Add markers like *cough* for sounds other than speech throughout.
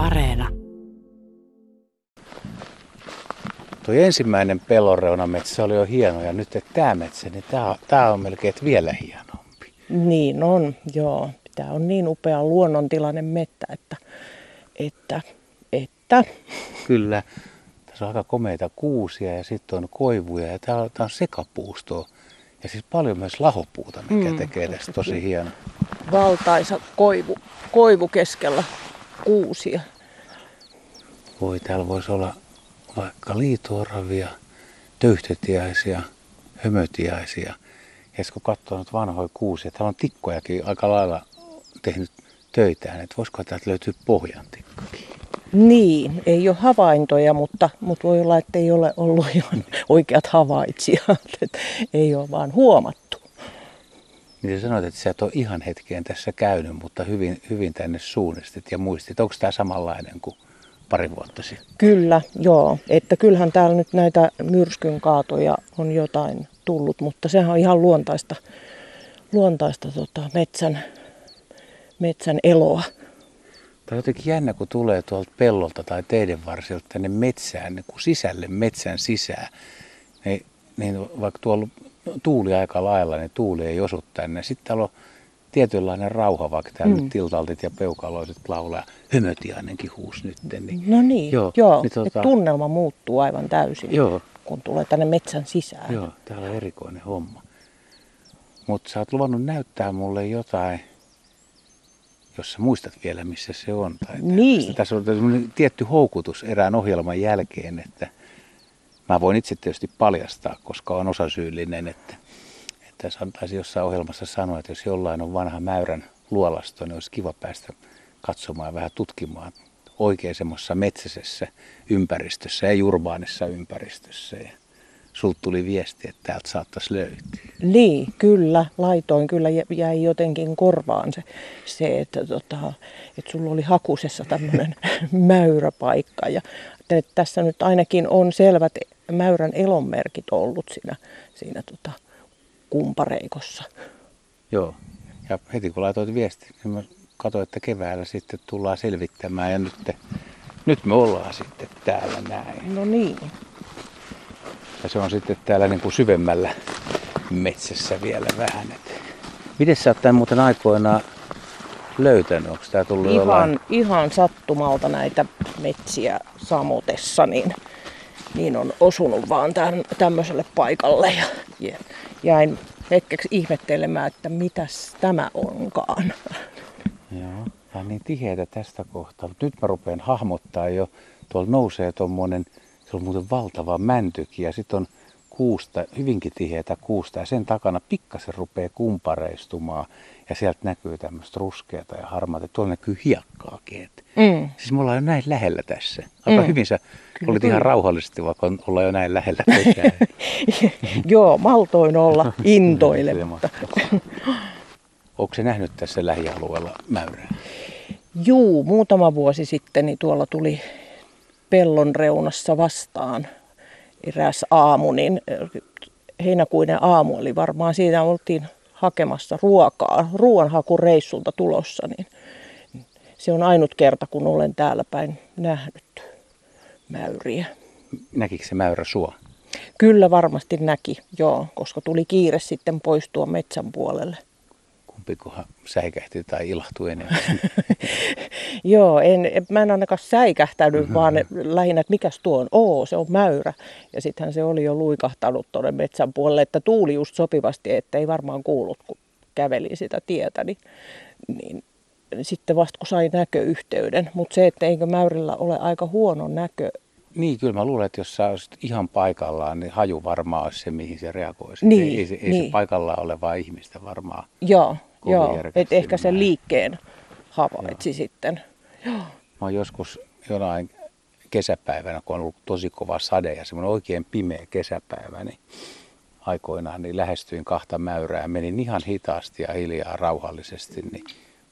Areena. Tuo ensimmäinen pellonreunametsä oli jo hieno ja nyt tämä metsä, niin tämä, tämä on melkein vielä hienompi. Niin on, joo. Tämä on niin upea luonnontilainen mettä, että, että, että. Kyllä. Tässä on aika komeita kuusia ja sitten on koivuja ja tämä on, on sekapuustoa. Ja siis paljon myös lahopuuta, mikä mm, tekee tästä tosi hieno. Valtaisa koivu, koivu keskellä kuusia. Voi, täällä voisi olla vaikka liitooravia, töyhtötiaisia, hömötiaisia. Ja kun katsoo nyt vanhoja kuusia, täällä on tikkojakin aika lailla tehnyt töitään, että voisiko täältä löytyä pohjantikkakin. Niin, ei ole havaintoja, mutta, mutta voi olla, että ei ole ollut ihan oikeat havaitsijat. Että ei ole vaan huomattu. Niin sanoit, että sä et ole ihan hetkeen tässä käynyt, mutta hyvin, hyvin tänne suunnistit ja muistit. Onko tämä samanlainen kuin pari vuotta sitten? Kyllä, joo. Että kyllähän täällä nyt näitä myrskyn kaatoja on jotain tullut, mutta sehän on ihan luontaista, luontaista tota, metsän, metsän eloa. Tämä on jotenkin jännä, kun tulee tuolta pellolta tai teiden varsilta tänne metsään, niin kuin sisälle metsän sisään. Niin, niin vaikka tuolla tuuli aika lailla, niin tuuli ei osu tänne. Sitten täällä on tietynlainen rauha, vaikka täällä mm. nyt tiltaltit ja peukaloiset laulaa. Hömötiainenkin huus nyt. Niin, no niin, joo. joo niin tuota, tunnelma muuttuu aivan täysin, joo. kun tulee tänne metsän sisään. Joo, täällä on erikoinen homma. Mutta sä oot luvannut näyttää mulle jotain jos sä muistat vielä, missä se on. Tai niin. Tässä on tietty houkutus erään ohjelman jälkeen, että mä voin itse tietysti paljastaa, koska on osasyyllinen, että, että antaisi jossain ohjelmassa sanoa, että jos jollain on vanha mäyrän luolasto, niin olisi kiva päästä katsomaan ja vähän tutkimaan oikein semmoisessa metsäisessä ympäristössä, ei urbaanissa ympäristössä. Ja sulta tuli viesti, että täältä saattaisi löytyä. Niin, kyllä. Laitoin kyllä jäi jotenkin korvaan se, se että, tota, että sulla oli hakusessa tämmöinen *laughs* mäyräpaikka. Ja että tässä nyt ainakin on selvät mäyrän elonmerkit ollut siinä, siinä tota, kumpareikossa. Joo, ja heti kun laitoit viesti, niin mä katsoin, että keväällä sitten tullaan selvittämään ja nyt, nyt me ollaan sitten täällä näin. No niin. Ja se on sitten täällä niin kuin syvemmällä metsässä vielä vähän. Miten sä oot tämän muuten aikoinaan löytänyt? Onko tää tullut ihan, jollain... ihan sattumalta näitä metsiä samotessa, niin, niin on osunut vaan tämän, tämmöiselle paikalle. Ja jäin hetkeksi ihmettelemään, että mitäs tämä onkaan. Joo, tämä on niin tiheitä tästä kohtaa. Nyt mä rupean hahmottaa jo, tuolla nousee tuommoinen se on muuten valtava mäntyki ja sitten on kuusta, hyvinkin tiheätä kuusta ja sen takana pikkasen rupeaa kumpareistumaan ja sieltä näkyy tämmöistä ruskeata ja harmaata. Tuolla näkyy hiekkaakin. Mm. Siis me ollaan jo näin lähellä tässä. Aika mm. hyvin sä kyllä, olit ihan rauhallisesti, vaikka ollaan jo näin lähellä *laughs* Joo, maltoin olla *laughs* intoilematta. Onko se nähnyt tässä lähialueella mäyrää? Juu, muutama vuosi sitten niin tuolla tuli pellon reunassa vastaan eräs aamu, niin heinäkuinen aamu oli varmaan, siinä oltiin hakemassa ruokaa, ruoanhakureissulta tulossa, niin se on ainut kerta, kun olen täällä päin nähnyt mäyriä. Näkikö se mäyrä sua? Kyllä varmasti näki, joo, koska tuli kiire sitten poistua metsän puolelle kumpikohan säikähti tai ilahtui enemmän? *laughs* Joo, en, mä en ainakaan säikähtänyt, mm-hmm. vaan lähinnä, että mikäs tuo on? Oo, se on mäyrä. Ja sittenhän se oli jo luikahtanut tuonne metsän puolelle, että tuuli just sopivasti, että ei varmaan kuullut, kun käveli sitä tietä, niin, niin sitten vasta kun sai näköyhteyden. Mutta se, että eikö mäyrillä ole aika huono näkö, niin, kyllä mä luulen, että jos sä olisit ihan paikallaan, niin haju varmaan olisi se, mihin se reagoisi. Niin, ei, ei, ei niin. se paikallaan olevaa ihmistä varmaan. Joo, joo. että ehkä sen liikkeen havaitsi joo. sitten. Joo. Mä oon joskus jonain kesäpäivänä, kun on ollut tosi kova sade ja semmoinen oikein pimeä kesäpäivä, niin aikoinaan niin lähestyin kahta mäyrää. Menin ihan hitaasti ja hiljaa rauhallisesti, niin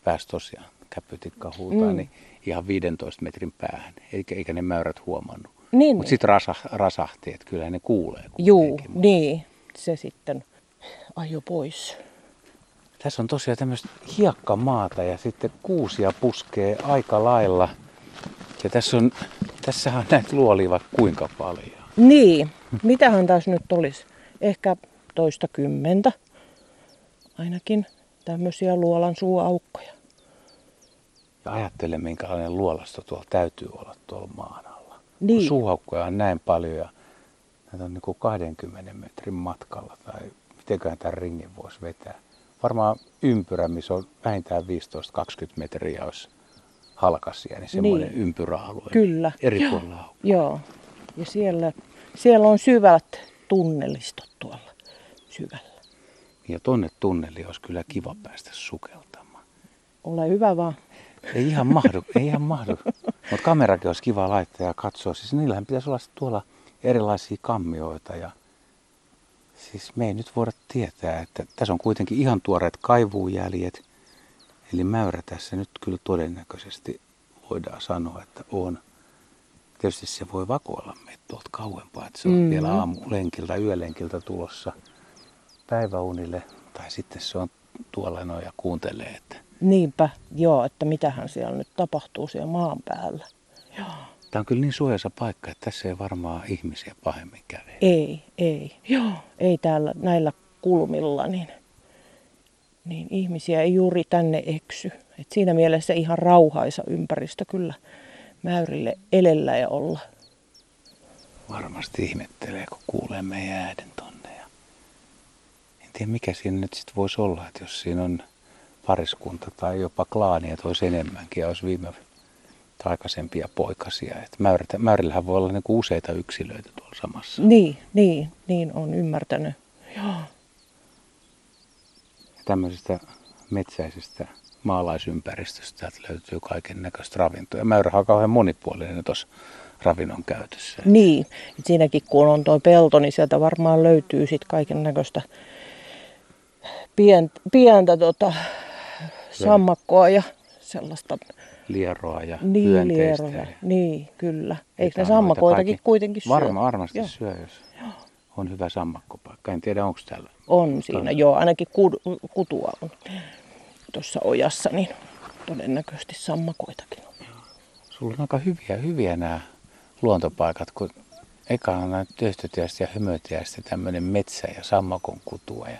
pääsi tosiaan käpytikka huutaa, mm. niin ihan 15 metrin päähän, eikä, eikä ne mäyrät huomannut. Niin, Mutta sitten rasa, rasahti, että kyllä ne kuulee. Juu, niin. Se sitten ajo pois. Tässä on tosiaan tämmöistä hiekkamaata ja sitten kuusia puskee aika lailla. Ja tässä on, tässähän on näitä luolia vaikka kuinka paljon. Niin, mitähän tässä nyt olisi? Ehkä toista kymmentä ainakin tämmöisiä luolan suuaukkoja. Ja ajattele, minkälainen luolasto tuolla täytyy olla tuolla maan alla. Niin. Suuhaukkoja on näin paljon ja näitä on niin kuin 20 metrin matkalla tai mitenköhän tämän ringin voisi vetää. Varmaan ympyrä, missä on vähintään 15-20 metriä, olisi halkasia, niin semmoinen Niin. ympyräalue. Kyllä. Eri Joo. puolilla aukkoa. Joo. Ja siellä, siellä on syvät tunnelistot tuolla syvällä. Ja tonne tunneli olisi kyllä kiva päästä sukeltamaan. Ole hyvä vaan. Ei ihan mahdu, ei ihan mahdu. Mutta kamerakin olisi kiva laittaa ja katsoa. Siis niillähän pitäisi olla tuolla erilaisia kammioita ja siis me ei nyt voida tietää, että tässä on kuitenkin ihan tuoreet kaivuujäljet. Eli mäyrä tässä nyt kyllä todennäköisesti voidaan sanoa, että on. Tietysti se voi vakoilla meitä tuolta kauempaa, että se on Mhm. vielä aamulenkiltä, yölenkiltä tulossa päiväunille. Tai sitten se on tuolla noin ja kuuntelee, että Niinpä, joo, että mitähän siellä nyt tapahtuu siellä maan päällä. Joo. Tämä on kyllä niin suojassa paikka, että tässä ei varmaan ihmisiä pahemmin käve. Ei, ei. Joo. Ei täällä näillä kulmilla, niin, niin ihmisiä ei juuri tänne eksy. Et siinä mielessä ihan rauhaisa ympäristö kyllä mäyrille elellä ja olla. Varmasti ihmettelee, kun kuulee meidän äänen tonne. Ja en tiedä, mikä siinä nyt sitten voisi olla, että jos siinä on pariskunta tai jopa klaani, että olisi enemmänkin ja olisi viime tai aikaisempia poikasia. Että mäyritä, mäyrillähän voi olla niinku useita yksilöitä tuolla samassa. Niin, niin, niin on ymmärtänyt. Joo. Tämmöisestä metsäisestä maalaisympäristöstä löytyy kaiken näköistä ravintoa. Mäyrähän on kauhean monipuolinen tuossa ravinnon käytössä. Niin, et siinäkin kun on tuo pelto, niin sieltä varmaan löytyy sitten kaiken näköistä pientä, pientä tota, sammakkoa ja sellaista Lieroa ja niin, hyönteistä. lieroja. ja- Niin, kyllä. Eikö ne sammakoitakin kaikki- kuitenkin syö? Varma, varmasti Joo. syö, jos on hyvä sammakkopaikka. En tiedä, onko täällä. On siinä, joo, ainakin kud- kutua on tuossa ojassa, niin todennäköisesti sammakoitakin on. Sulla on aika hyviä, hyviä nämä luontopaikat, kun eka on näitä työstötiäistä ja hömötiäistä tämmöinen metsä ja sammakon kutua ja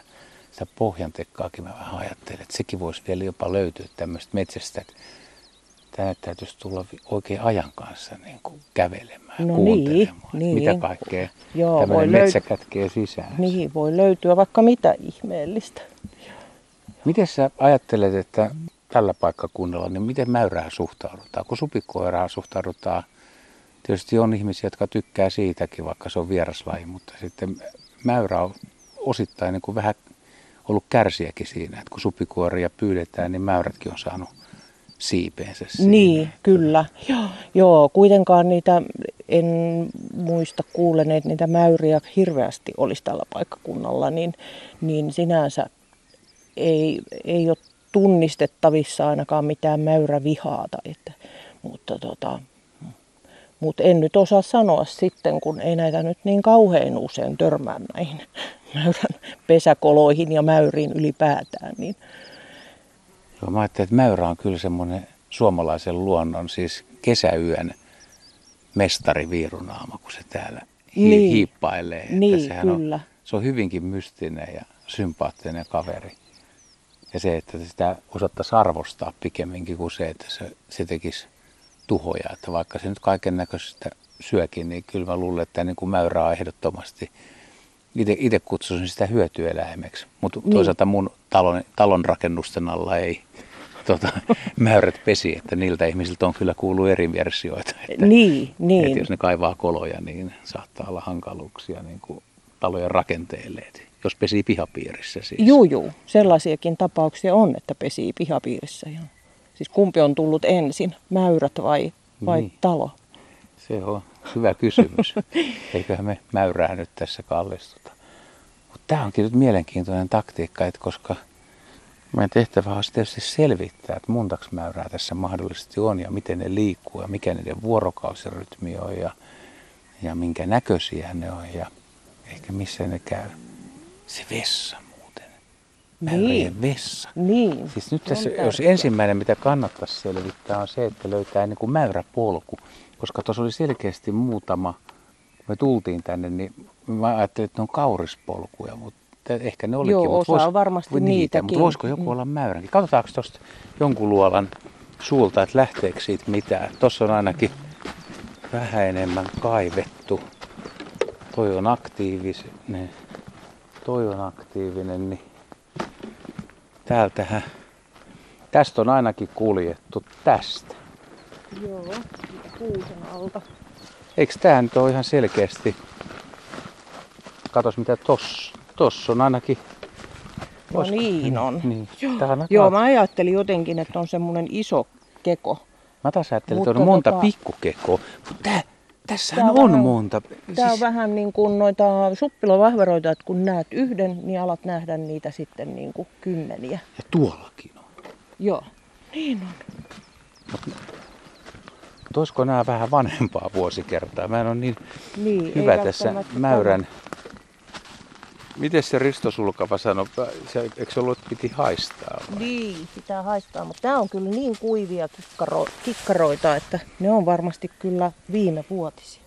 sitä pohjantekkaakin mä vähän ajattelin, että sekin voisi vielä jopa löytyä tämmöistä metsästä, että tänne täytyisi tulla oikein ajan kanssa niin kuin kävelemään, No kuuntelemaan, niin, niin. mitä kaikkea Joo, tämmöinen voi metsä löyt- kätkee sisään. Niihin voi löytyä vaikka mitä ihmeellistä. Miten sä ajattelet, että tällä paikkakunnalla, niin miten mäyrää suhtaudutaan? Kun supikoiraa suhtaudutaan, tietysti on ihmisiä, jotka tykkää siitäkin, vaikka se on vieraslaji, mutta sitten mäyrä on osittain niin kuin vähän ollut kärsiäkin siinä, että kun supikoiria pyydetään, niin mäyrätkin on saanut siipeensä siinä. Niin, kyllä. Joo, joo, kuitenkaan niitä en muista kuulleneet niitä mäyriä hirveästi olisi tällä paikkakunnalla, niin, niin sinänsä ei, ei ole tunnistettavissa ainakaan mitään mäyrävihaa. Tai että, mutta tota, mutta en nyt osaa sanoa sitten, kun ei näitä nyt niin kauhean usein törmää näihin *laughs* mäyrän pesäkoloihin ja mäyriin ylipäätään. Niin Joo, mä ajattelin, että mäyrä on kyllä semmoinen suomalaisen luonnon, siis kesäyön mestari viirunaama, kun se täällä hi- Niin. hiippailee. Että Niin, sehän kyllä. On, se on hyvinkin mystinen ja sympaattinen kaveri. Ja se, että sitä osattaisi arvostaa pikemminkin kuin se, että se, se tekisi tuhoja. Että vaikka se nyt kaiken näköistä syökin, niin kyllä mä luulen, että niin kuin mäyrä on ehdottomasti, itse kutsuisin sitä hyötyeläimeksi. Mutta Niin. toisaalta mun talon, talon rakennusten alla ei tota, *laughs* mäyrät pesi, että niiltä ihmisiltä on kyllä kuullut eri versioita. Että, niin, niin. että jos ne kaivaa koloja, niin saattaa olla hankaluuksia niin kuin talojen rakenteelle. Jos pesii pihapiirissä siis. Juu, juu. Sellaisiakin tapauksia on, että pesii pihapiirissä. Ja. Siis kumpi on tullut ensin, mäyrät vai, vai Niin. talo? Se on hyvä kysymys. *laughs* Eiköhän me mäyrää nyt tässä kallistuta. Mutta tämä onkin nyt mielenkiintoinen taktiikka, että koska meidän tehtävä on tietysti selvittää, että montaks mäyrää tässä mahdollisesti on ja miten ne liikkuu ja mikä niiden vuorokausirytmi on ja, ja minkä näköisiä ne on ja ehkä missä ne käy. Se vessa mäyrien vessa. Niin. Siis nyt tässä, jos ensimmäinen, mitä kannattaisi selvittää, on se, että löytää niin kuin mäyräpolku. Koska tuossa oli selkeästi muutama, kun me tultiin tänne, niin mä ajattelin, että ne on kaurispolkuja, mutta ehkä ne olikin. Joo, mutta osa on varmasti niitä, niitäkin. Mutta voisiko joku Mm. olla mäyränkin? Katsotaanko tuosta jonkun luolan suulta, että lähteekö siitä mitään. Tuossa on ainakin vähän enemmän kaivettu. Toi on aktiivinen. Toi on aktiivinen, niin täältähän, tästä on ainakin kuljettu tästä. Joo, kuusen alta. Eikö tää nyt ole ihan selkeästi, katos mitä tossa, tossa on ainakin. No niin on. Niin. On aika- Joo, mä ajattelin jotenkin, että on semmoinen iso keko. Mä taas ajattelin, että on monta tota- pikkukekoa, mutta Tää on on vähän- monta. Tämä on vähän niin kuin noita suppilovahveroita, että kun näet yhden, niin alat nähdä niitä sitten niin kuin kymmeniä. Ja tuollakin on. Joo, niin on. Mutta olisiko nämä vähän vanhempaa vuosikertaa? Mä en ole niin Niin, hyvä tässä mäyrän. Miten se Risto Sulkava sanoi? Se, eikö se ollut, että piti haistaa? vai? Niin, pitää haistaa, mutta tämä on kyllä niin kuivia kikkaro, kikkaroita, että ne on varmasti kyllä viime vuotisia.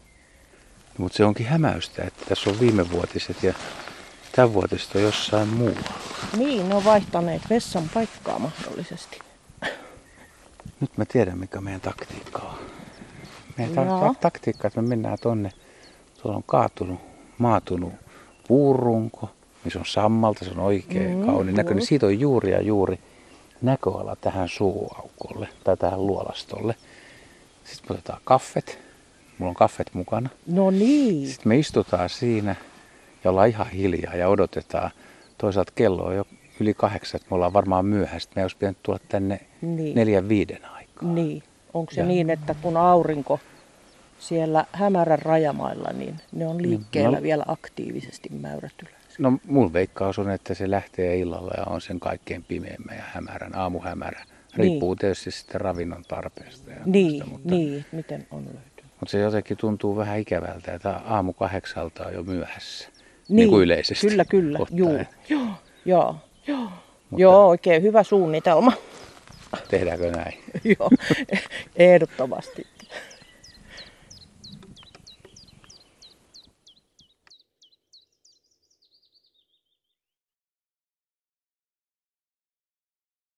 Mutta se onkin hämäystä, että tässä on viimevuotiset ja tämänvuotiset on jossain muualla. Niin, ne on vaihtaneet vessan paikkaa mahdollisesti. Nyt mä tiedän, mikä meidän taktiikka on. Meidän ta- ta- taktiikka, että me mennään tonne. Tuolla on kaatunut, maatunut puurunko, missä on sammalta, se on oikein Mm, mm, kauniin näköinen. just. Siitä on juuri ja juuri näköala tähän suuaukolle tai tähän luolastolle. Sitten me otetaan kaffet. Mulla on kaffet mukana. No niin, Sitten me istutaan siinä ja ollaan ihan hiljaa ja odotetaan. Toisaalta kello on jo yli kahdeksan, että me ollaan varmaan myöhässä. Me olisi pitänyt tulla tänne Niin. neljän viiden aikaa. niin. Onko se Ja- niin, että kun aurinko siellä hämärän rajamailla, niin ne on liikkeellä no- vielä aktiivisesti mäyrät yleensä? No mun veikkaus on, että se lähtee illalla ja on sen kaikkein pimeimmän ja hämärän, aamuhämärä. Riippuu tietysti sitten ravinnon tarpeesta. Ja Niin, tästä, mutta, niin, miten on löytynyt. mutta se jotenkin tuntuu vähän ikävältä, että aamu kahdeksalta on jo myöhässä. Niin, kuin yleisesti. Kyllä, kyllä. Juu. Joo, joo, joo. Joo, oikein hyvä suunnitelma. Tehdäänkö näin? *laughs* joo, ehdottomasti.